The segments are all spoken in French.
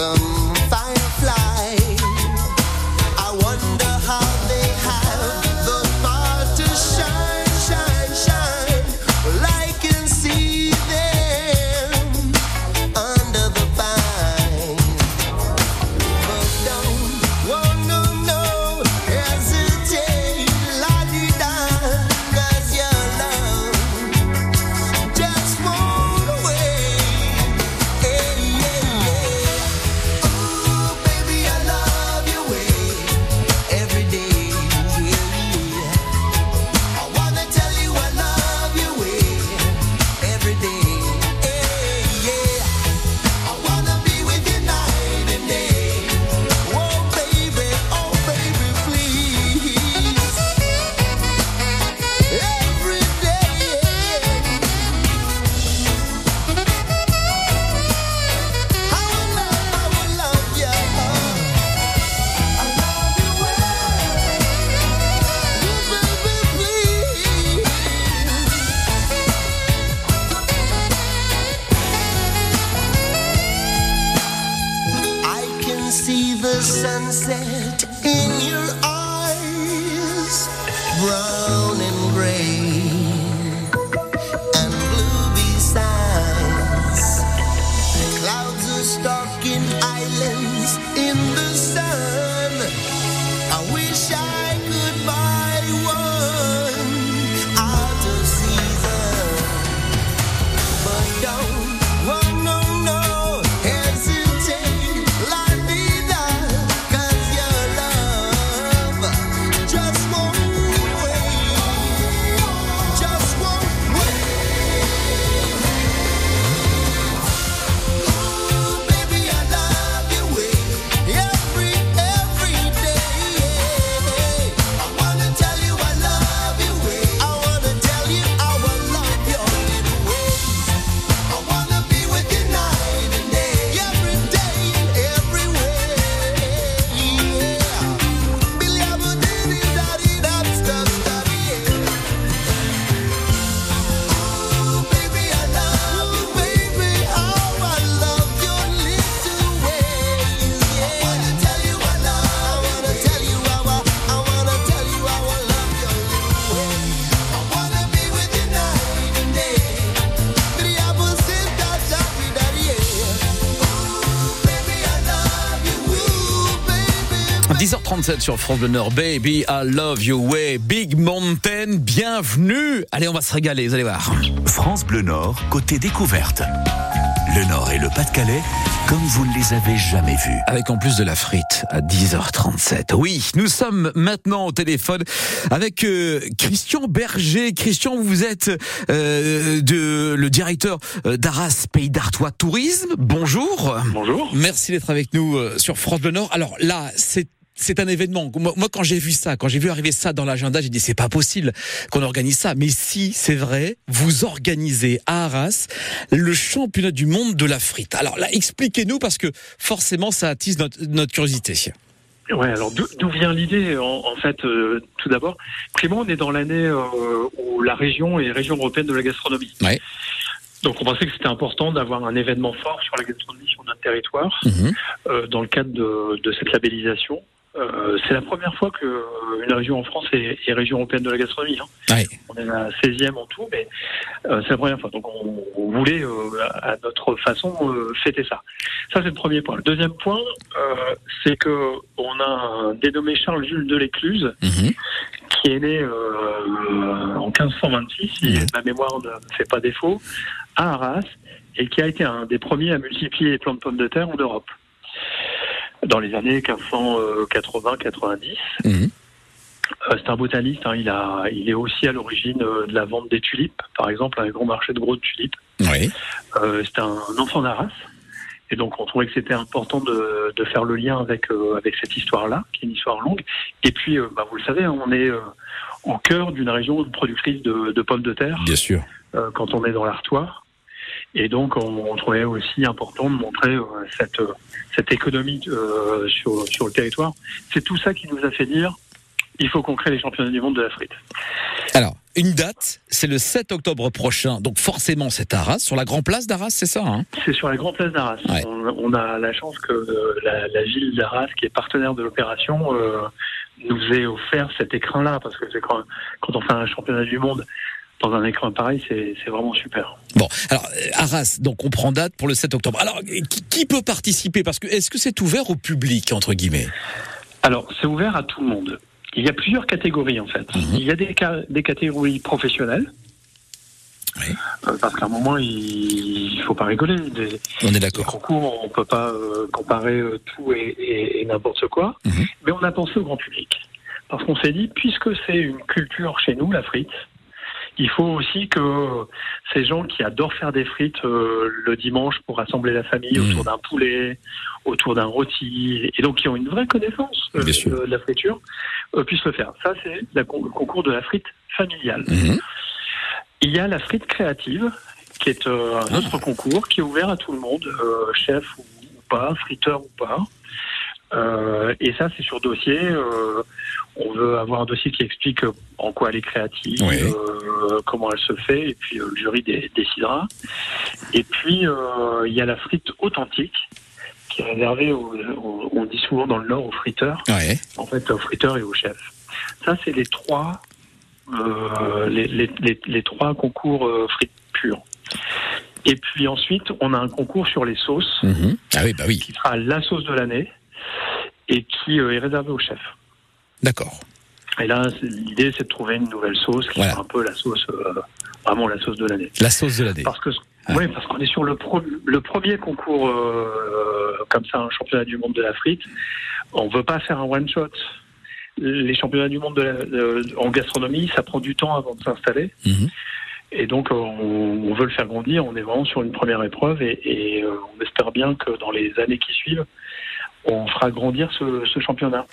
some 10h37 sur France Bleu Nord. Baby, I love you way. Big Mountain, bienvenue. Allez, on va se régaler, vous allez voir. France Bleu Nord, côté découverte. Le Nord et le Pas-de-Calais, comme vous ne les avez jamais vus. Avec en plus de la frite à 10h37. Oui, nous sommes maintenant au téléphone avec euh, Christian Berger. Christian, vous êtes euh, de, le directeur euh, d'Arras Pays d'Artois Tourisme. Bonjour. Bonjour. Merci d'être avec nous sur France Bleu Nord. Alors là, c'est c'est un événement. Moi, quand j'ai vu ça, quand j'ai vu arriver ça dans l'agenda, j'ai dit c'est pas possible qu'on organise ça. Mais si, c'est vrai, vous organisez à Arras le championnat du monde de la frite. Alors là, expliquez-nous parce que forcément, ça attise notre, notre curiosité. Ouais, alors d'où vient l'idée en, en fait euh, Tout d'abord, Primo, on est dans l'année euh, où la région est région européenne de la gastronomie. Ouais. Donc on pensait que c'était important d'avoir un événement fort sur la gastronomie sur notre territoire Mhm. euh, dans le cadre de, de cette labellisation. Euh, c'est la première fois que euh, une région en France est, est région européenne de la gastronomie. hein. Ouais. On est la 16e en tout, mais euh, c'est la première fois. Donc on, on voulait, euh, à notre façon, euh, fêter ça. Ça, c'est le premier point. Le deuxième point, euh, c'est que on a un dénommé Charles-Jules de l'Écluse Mhm. qui est né euh, en 1526, si Mhm. ma mémoire ne me fait pas défaut, à Arras, et qui a été un des premiers à multiplier les plants de pommes de terre en Europe. Dans les années 1580-90, Mhm. euh, c'est un botaniste. hein, il, a, il est aussi à l'origine euh, de la vente des tulipes, par exemple, un grand marché de gros de tulipes. Oui. Euh, c'est un enfant d'Arras. Et donc, on trouvait que c'était important de, de faire le lien avec, euh, avec cette histoire-là, qui est une histoire longue. Et puis, euh, bah, vous le savez, on est euh, au cœur d'une région productrice de, de pommes de terre Bien sûr. euh, quand on est dans l'Artois. Et donc, on, on trouvait aussi important de montrer euh, cette, euh, cette économie euh, sur, sur le territoire. C'est tout ça qui nous a fait dire il faut qu'on crée les championnats du monde de la frite. Alors, une date, c'est le 7 octobre prochain. Donc forcément, c'est Arras, sur la Grand Place d'Arras, c'est ça hein? C'est sur la Grande Place d'Arras. Ouais. On, on a la chance que la, la ville d'Arras, qui est partenaire de l'opération, nous ait offert cet écran-là, parce que c'est quand, quand on fait un championnat du monde dans un écran pareil, c'est vraiment super. Bon, alors Arras, donc on prend date pour le 7 octobre. Alors qui, qui peut participer? Parce que est-ce que c'est ouvert au public entre guillemets? Alors c'est ouvert à tout le monde. Il y a plusieurs catégories en fait. Mhm. Il y a des, ca- des catégories professionnelles. Oui. Euh, parce qu'à un moment, il il faut pas rigoler. Des, On est d'accord. concours, on peut pas euh, comparer euh, tout et, et- et n'importe quoi. Mhm. Mais on a pensé au grand public. Parce qu'on s'est dit, puisque c'est une culture chez nous, la frite, il faut aussi que ces gens qui adorent faire des frites euh, le dimanche pour rassembler la famille Mhm. autour d'un poulet, autour d'un rôti, et donc qui ont une vraie connaissance euh, de, de la friture, euh, puissent le faire. Ça, c'est le concours de la frite familiale. Mhm. Il y a la frite créative, qui est un autre concours qui est ouvert à tout le monde, chef ou, ou pas, friteur ou pas. Et ça, c'est sur dossier. Avoir un dossier qui explique euh, en quoi elle est créative, Oui. euh, comment elle se fait, et puis euh, le jury dé- décidera. Et puis, il y a la frite authentique, qui est réservée, aux, aux- on dit souvent dans le Nord, aux friteurs en fait au friteur et au chef. Ça, c'est les trois, les, les, les, les trois concours frites pures. Et puis ensuite, on a un concours sur les sauces Mhm. Ah oui, bah oui. qui sera la sauce de l'année et qui est réservé au chef. D'accord. Et là, l'idée, c'est de trouver une nouvelle sauce qui Voilà. soit un peu la sauce, euh, vraiment la sauce de l'année. La sauce de l'année. Parce que, Ah. oui, parce qu'on est sur le, pro- le premier concours euh, comme ça, un championnat du monde de la frite. On veut pas faire un one shot. Les championnats du monde de la- de- en gastronomie, ça prend du temps avant de s'installer. Mhm. Et donc, on, on veut le faire grandir. On est vraiment sur une première épreuve et, et, euh, on espère bien que dans les années qui suivent, on fera grandir ce, ce championnat.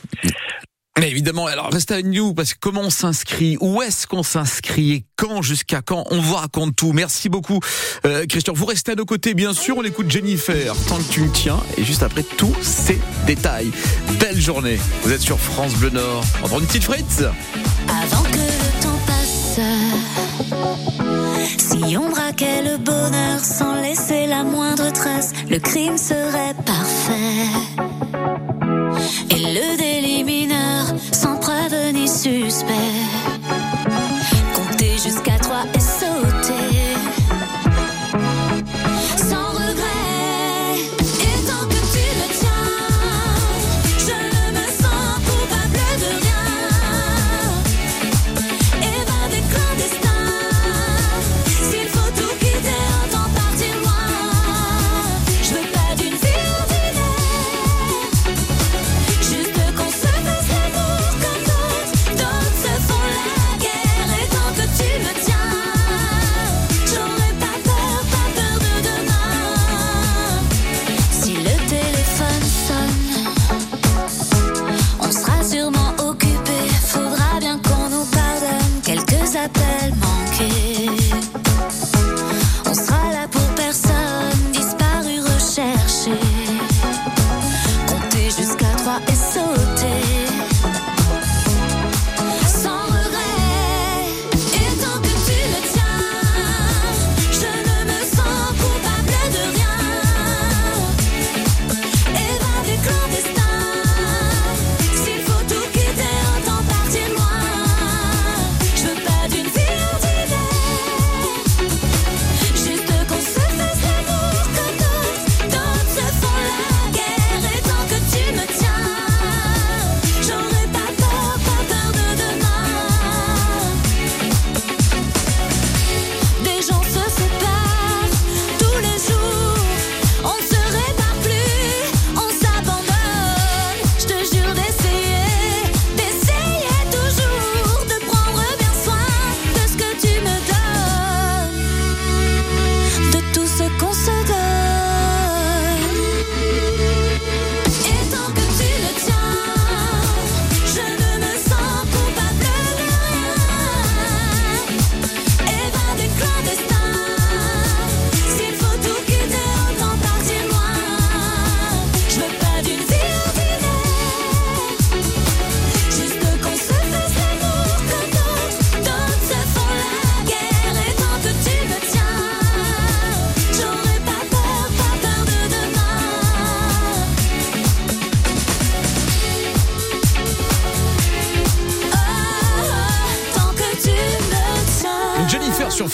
Mais évidemment, alors restez avec nous parce que comment on s'inscrit, où est-ce qu'on s'inscrit et quand, jusqu'à quand, on vous raconte tout. Merci beaucoup, euh, Christian. Vous restez à nos côtés, bien sûr. On écoute Jennifer, tant que tu me tiens, et juste après tous ces détails. Belle journée. Vous êtes sur France Bleu Nord. On prend une petite frite. Avant que le temps passe, si on braquait le bonheur sans laisser la moindre trace, le crime serait parfait.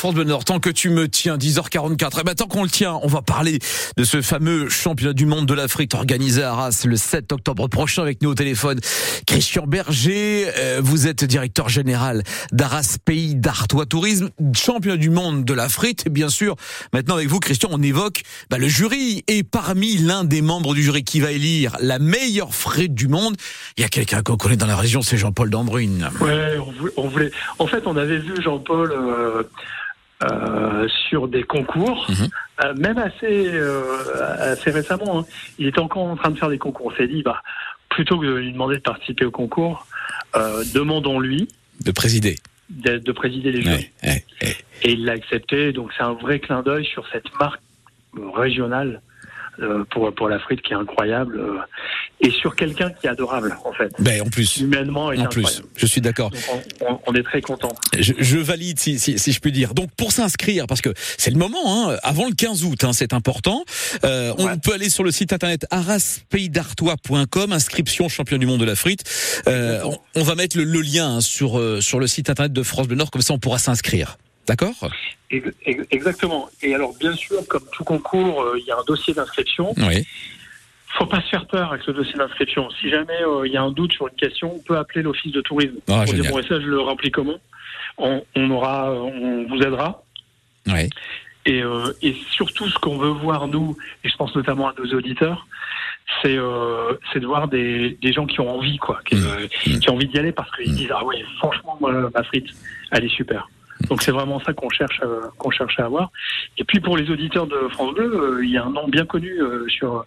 France Bleu Nord. Tant que tu me tiens, 10h44. Eh ben, tant qu'on le tient, on va parler de ce fameux championnat du monde de l'Afrique organisé à Arras le 7 octobre prochain avec nous au téléphone. Christian Berger, euh, vous êtes directeur général d'Arras Pays d'Artois Tourisme, championnat du monde de l'Afrique. Et bien sûr, maintenant avec vous, Christian, on évoque bah, le jury. Et parmi l'un des membres du jury qui va élire la meilleure frite du monde, il y a quelqu'un qu'on connaît dans la région, c'est Jean-Paul Dambrune. Ouais, on voulait, on voulait- En fait, on avait vu Jean-Paul euh, euh, sur des concours, Mhm. euh, même assez, euh, assez récemment. hein. Il était encore en train de faire des concours. On s'est dit, bah, plutôt que de lui demander de participer au concours, demandons-lui De présider. de, de présider les ouais, ouais. Et il l'a accepté. Donc, c'est un vrai clin d'œil sur cette marque régionale pour, pour l'Afrique qui est incroyable euh, et sur quelqu'un qui est adorable, en fait. Ben, en plus. Humainement, est En plus, je suis d'accord. On, est très content. Je, je valide si, si, si je puis dire. Donc pour s'inscrire, parce que c'est le moment, hein, avant le 15 août, hein, c'est important. Euh, on Ouais. peut aller sur le site internet araspaysdartois.com, inscription champion du monde de l'Afrique. Euh, on, on va mettre le, le lien hein, sur euh, sur le site internet de France Bleu Nord, comme ça on pourra s'inscrire. D'accord Ex- ex- Exactement. Et alors, bien sûr, comme tout concours, euh, il y a un dossier d'inscription. Oui. faut pas se faire peur avec ce dossier d'inscription. Si jamais euh, il y a un doute sur une question, on peut appeler l'office de tourisme. Ah, pour génial. dire, bon, et ça, je le remplis comment on, on aura, euh, on vous aidera. Et, euh, et surtout, ce qu'on veut voir, nous, et je pense notamment à nos auditeurs, c'est euh, de voir des, des gens qui ont envie, quoi, qui, Mmh. qui ont envie d'y aller parce qu'ils Mmh. disent ah ouais, franchement, moi, ma frite, elle est super. Donc c'est vraiment ça qu'on cherche, euh, qu'on cherche à avoir. Et puis pour les auditeurs de France Bleu, euh, il y a un nom bien connu euh, sur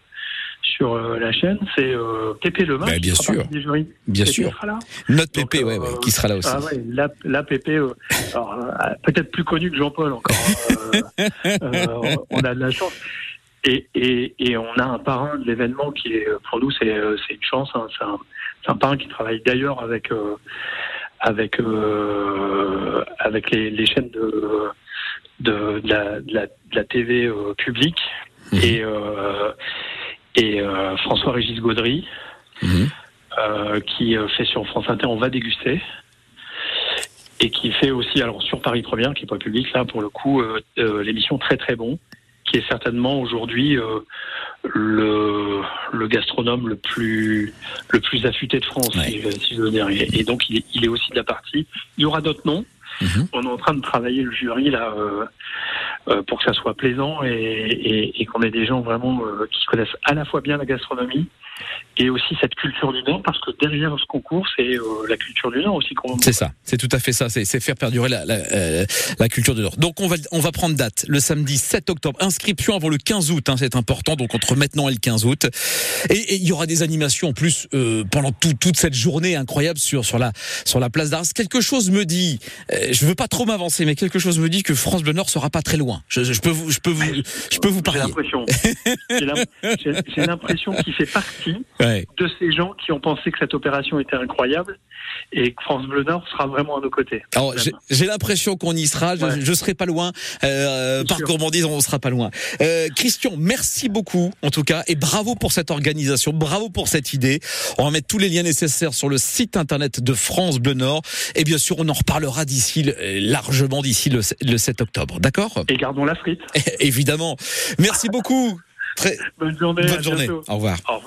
sur la chaîne, c'est euh, Pépé Lemain. Bah, bien sûr. Bien Pépé sûr. sera là. Notre Donc, PP, ouais, ouais, qui sera là aussi. Ah ouais, la, euh, euh, peut-être plus connu que Jean-Paul encore. hein, euh, on a de la chance. Et, et, et on a un parrain de l'événement qui est, pour nous, c'est une chance. hein. c'est un, parrain qui travaille d'ailleurs avec avec euh, avec les, les chaînes de de, de la, de, la, de la TV euh, publique Mhm. et euh, et François Régis Gaudry Mhm. qui fait sur France Inter On va déguster et qui fait aussi alors sur Paris Première qui est pas public là pour le coup l'émission très très bon qui est certainement aujourd'hui le, le gastronome le plus le plus affûté de France Ouais. si, je- si je veux dire et, et donc il est, il est aussi de la partie il y aura d'autres noms Mhm. on est en train de travailler le jury là euh, euh, pour que ça soit plaisant et, et, et qu'on ait des gens vraiment euh, qui connaissent à la fois bien la gastronomie et aussi cette culture du Nord parce que derrière ce concours c'est euh, la culture du Nord aussi qu'on C'est ça, c'est tout à fait ça, c'est faire perdurer la, la, euh, la culture de l'or. Donc on va on va prendre date le samedi 7 octobre, inscription avant le 15 août, hein, c'est important. Donc entre maintenant et le 15 août, et il y aura des animations en plus euh, pendant tout- toute cette journée incroyable sur sur la sur la place d'Arras. Quelque chose me dit, euh, je veux pas trop m'avancer, mais quelque chose me dit que France Bleu Nord sera pas très loin. Je, je peux vous je peux vous je peux vous j'ai j'ai l'impression qu'il fait partie Ouais. de ces gens qui ont pensé que cette opération était incroyable et que France Bleu Nord sera vraiment à nos côtés Alors j'ai- l'impression qu'on y sera. Je, Ouais. je serai pas loin. Euh, par sûr. gourmandise, on sera pas loin. Euh, Christian, merci beaucoup en tout cas et bravo pour cette organisation, bravo pour cette idée. On va mettre tous les liens nécessaires sur le site internet de France Bleu Nord et bien sûr on en reparlera d'ici le- largement d'ici le, le 7 octobre. D'accord? Et gardons la frite Évidemment. Merci beaucoup. Très bonne journée bonne journée. bientôt. Au revoir. Au revoir.